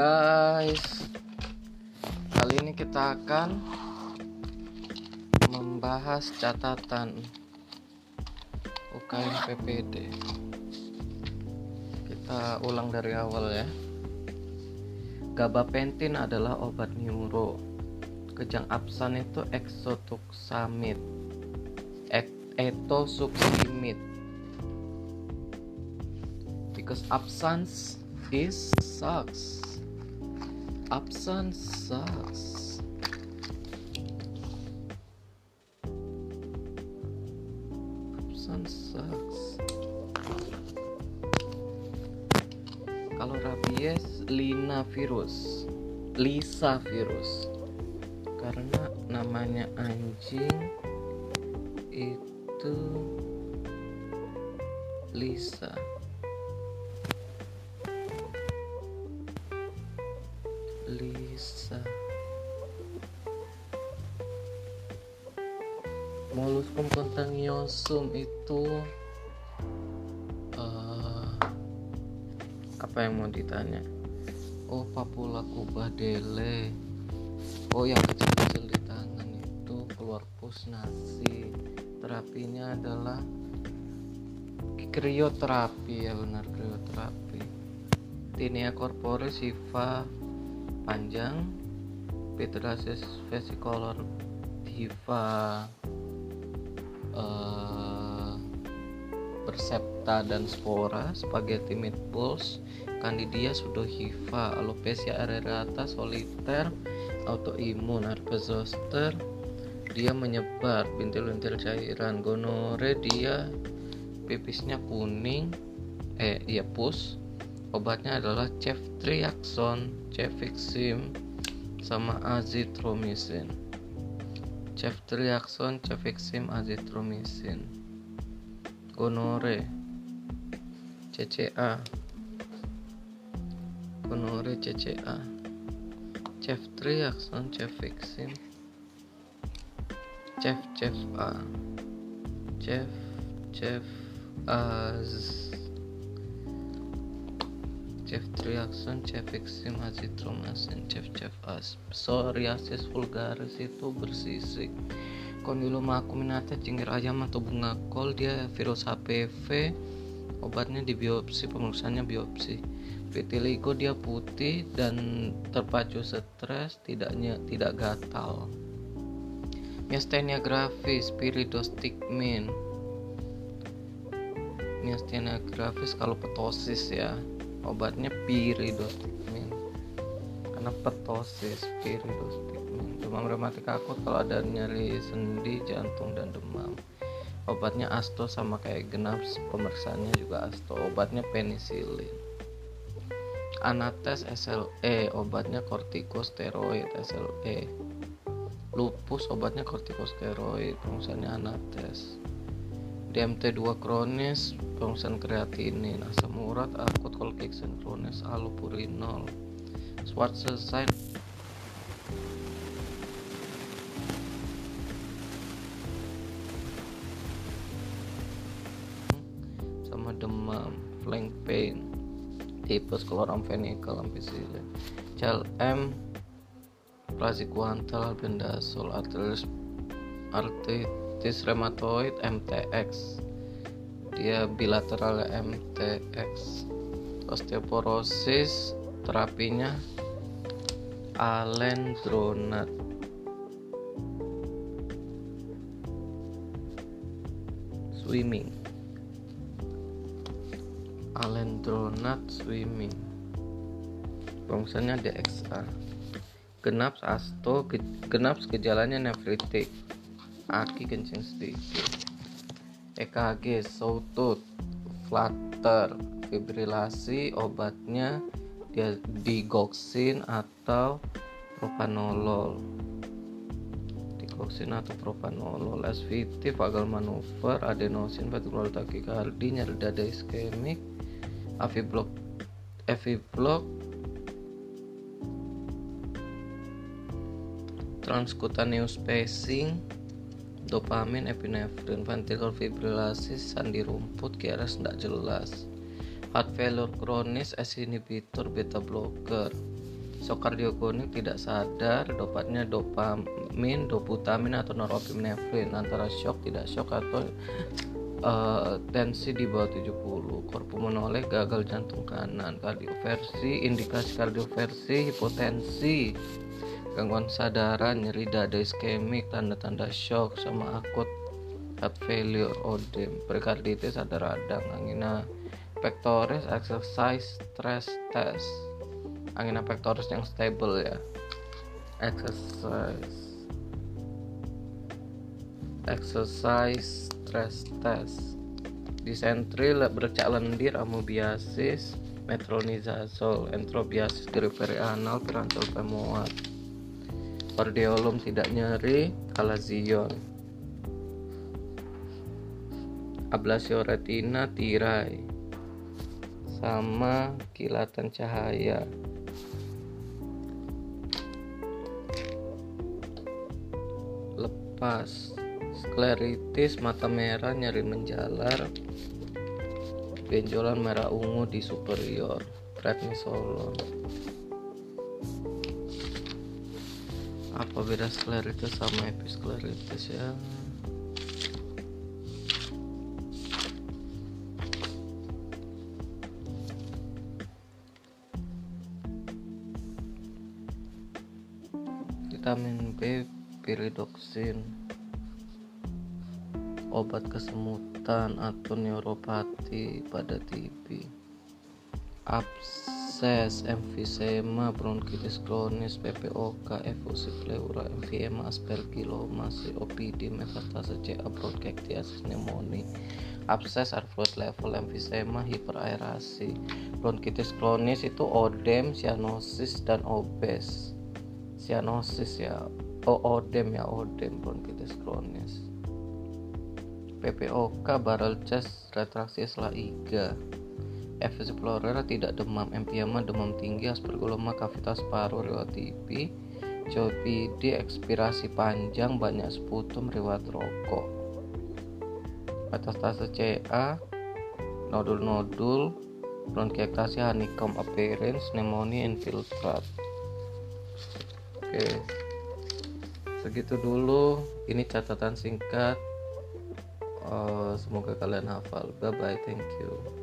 guys. Kali ini kita akan Membahas catatan UKM PPD Kita ulang dari awal ya. Gabapentin adalah obat neuro. Kejang absan itu exotuxamid Etosuximid. Because absence is sucks absence sucks sucks kalau rabies lina virus. Lisa virus. Karena namanya anjing itu Lisa Lisa Molluscum contagiosum itu uh, apa yang mau ditanya? Oh papula kubadele oh yang kecil-kecil di tangan itu keluar pus nasi terapinya adalah krioterapi ya benar krioterapi tinea corporis sifa panjang Pityriasis vesicolor diva uh, dan spora spaghetti meatballs Candida pseudohiva alopecia areata soliter autoimun herpes zoster dia menyebar bintil-bintil cairan gonore dia pipisnya kuning eh iya pus obatnya adalah ceftriaxone cefixim sama azithromycin ceftriaxone cefixim azithromycin gonore. CCA gonore CCA ceftriaxone cefixim. Cef cef A. Cef cef az ceftriaxone, cefixim, azithromycin, cef-cef-as. Psoriasis vulgaris itu bersisik. Condyloma acuminata, cingir ayam atau bunga kol, dia virus HPV. Obatnya di biopsi, pemeriksaannya biopsi. Vitiligo dia putih dan terpacu stres, tidaknya tidak gatal. Myasthenia gravis, piridostigmin. Myasthenia gravis kalau petosis ya obatnya piridostigmin karena petosis piridostigmin demam rematik akut kalau ada nyeri sendi jantung dan demam. Obatnya asto sama kayak genap pemeriksaannya juga asto. Obatnya penisilin anates SLE obatnya kortikosteroid SLE lupus obatnya kortikosteroid pemeriksaannya anates DMT2 kronis pemeriksaan kreatinin asam urat akut kolik kronis allopurinol Schwarzer sign sama demam flank pain. Tipes chloramphenicol ampicillin CLM praziquantel albendazole arteritis artritis rheumatoid MTX dia bilateral MTX osteoporosis terapinya alendronat swimming. Alendronat swimming. Fungsinya DXA genap asto genap gejalanya nefritik aki kencing sedikit. EKG sawtooth flutter fibrilasi obatnya dia digoxin atau propanolol. Digoxin atau propanolol SVT vagal manuver adenosin ventricular tachycardia nyeri dada iskemik aviblock aviblock transcutaneous pacing dopamin, epinefrin, ventricular fibrilasi, sandi rumput, KRS tidak jelas. Heart failure kronis, S inhibitor, beta blocker. shock tidak sadar dopatnya dopamin doputamin atau norepinefrin antara shock tidak shock atau uh, tensi di bawah 70 korpu menoleh gagal jantung kanan kardioversi indikasi kardioversi hipotensi gangguan sadaran nyeri dada iskemik tanda-tanda shock sama akut heart failure odem perikarditis ada radang angina pectoris exercise stress test. Angina pectoris yang stable ya. Exercise. Exercise stress test. Disentri bercak lendir amobiasis metronidazole entrobiasis periferi anal femoral Cordeolum tidak nyeri kalazion. Ablasio retina tirai. Sama kilatan cahaya. Lepas. Skleritis mata merah nyeri menjalar. Benjolan merah ungu di superior. Prednisolon apa beda skleritis sama episkleritis ya. Vitamin B piridoksin obat kesemutan atau neuropati pada TB abses emfisema bronkitis kronis PPOK efusi pleura emfyema aspergilloma COPD metastase CA bronkiectasis pneumonia abses fluid level emfisema hiperaerasi. Bronkitis kronis itu odem cyanosis dan obes. Cyanosis ya oh odem ya odem bronkitis kronis. PPOK barrel chest retraksi setelah IGA efisi plorera tidak demam empiema demam tinggi aspergilloma kavitas paru TB COPD ekspirasi panjang banyak sputum riwayat rokok metastase CA nodul-nodul bronkiektasia honeycomb appearance pneumonia infiltrat Oke. Segitu dulu. Ini catatan singkat. Uh, semoga kalian hafal. Bye bye. Thank you.